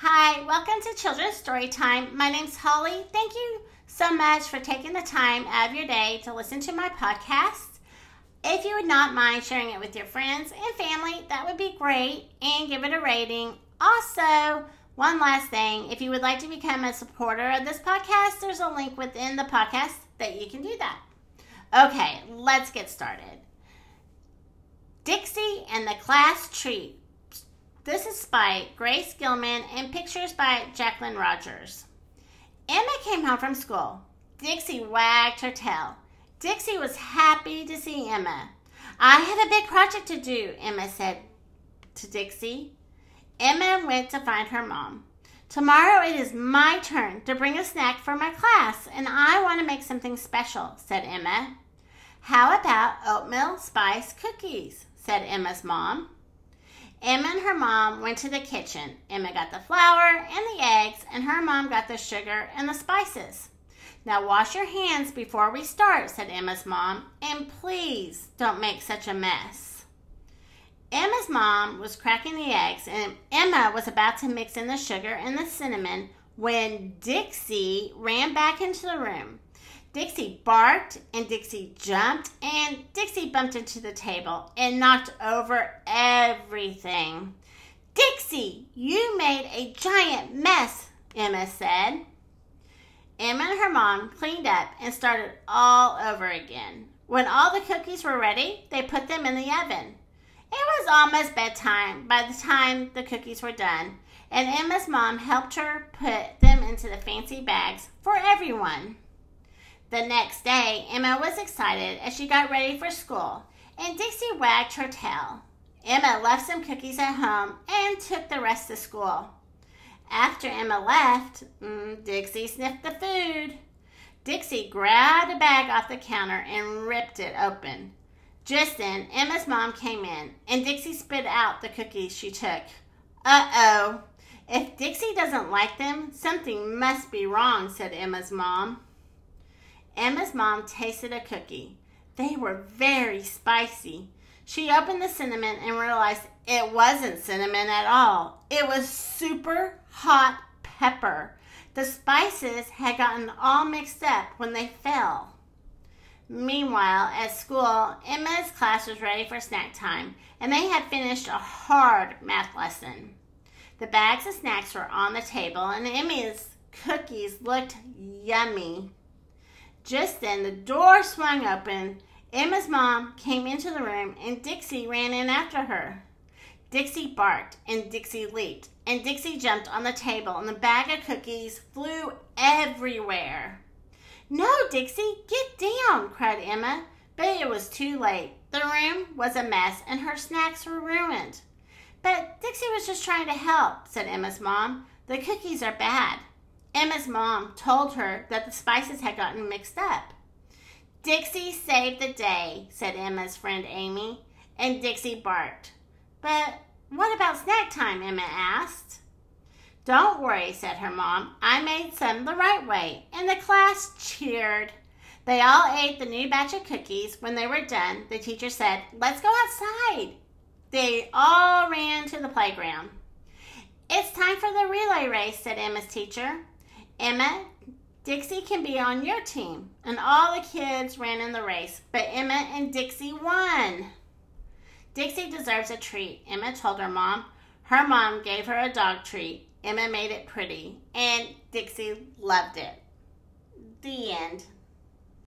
Hi, welcome to Children's Story Time. My name's Holly. Thank you so much for taking the time out of your day to listen to my podcast. If you would not mind sharing it with your friends and family, that would be great, and give it a rating. Also, one last thing if you would like to become a supporter of this podcast, there's a link within the podcast that you can do that. Okay, let's get started. Dixie and the Class Treat. This is by Grace Gilman and pictures by Jacqueline Rogers. Emma came home from school. Dixie wagged her tail. Dixie was happy to see Emma. I have a big project to do, Emma said to Dixie. Emma went to find her mom. Tomorrow it is my turn to bring a snack for my class, and I want to make something special, said Emma. How about oatmeal spice cookies? said Emma's mom. Emma and her mom went to the kitchen. Emma got the flour and the eggs, and her mom got the sugar and the spices. Now wash your hands before we start, said Emma's mom, and please don't make such a mess. Emma's mom was cracking the eggs, and Emma was about to mix in the sugar and the cinnamon when Dixie ran back into the room. Dixie barked and Dixie jumped and Dixie bumped into the table and knocked over everything. Dixie, you made a giant mess, Emma said. Emma and her mom cleaned up and started all over again. When all the cookies were ready, they put them in the oven. It was almost bedtime by the time the cookies were done, and Emma's mom helped her put them into the fancy bags for everyone. The next day, Emma was excited as she got ready for school, and Dixie wagged her tail. Emma left some cookies at home and took the rest to school. After Emma left, mm, Dixie sniffed the food. Dixie grabbed a bag off the counter and ripped it open. Just then, Emma's mom came in, and Dixie spit out the cookies she took. Uh oh. If Dixie doesn't like them, something must be wrong, said Emma's mom. Emma's mom tasted a cookie. They were very spicy. She opened the cinnamon and realized it wasn't cinnamon at all. It was super hot pepper. The spices had gotten all mixed up when they fell. Meanwhile, at school, Emma's class was ready for snack time, and they had finished a hard math lesson. The bags of snacks were on the table, and Emma's cookies looked yummy. Just then, the door swung open. Emma's mom came into the room, and Dixie ran in after her. Dixie barked, and Dixie leaped, and Dixie jumped on the table, and the bag of cookies flew everywhere. No, Dixie, get down, cried Emma. But it was too late. The room was a mess and her snacks were ruined. But Dixie was just trying to help, said Emma's mom. The cookies are bad. Emma's mom told her that the spices had gotten mixed up. Dixie saved the day, said Emma's friend Amy, and Dixie barked. But what about snack time? Emma asked. Don't worry, said her mom. I made some the right way. And the class cheered. They all ate the new batch of cookies. When they were done, the teacher said, Let's go outside. They all ran to the playground. It's time for the relay race, said Emma's teacher. Emma, Dixie can be on your team. And all the kids ran in the race, but Emma and Dixie won. Dixie deserves a treat, Emma told her mom. Her mom gave her a dog treat. Emma made it pretty, and Dixie loved it. The end.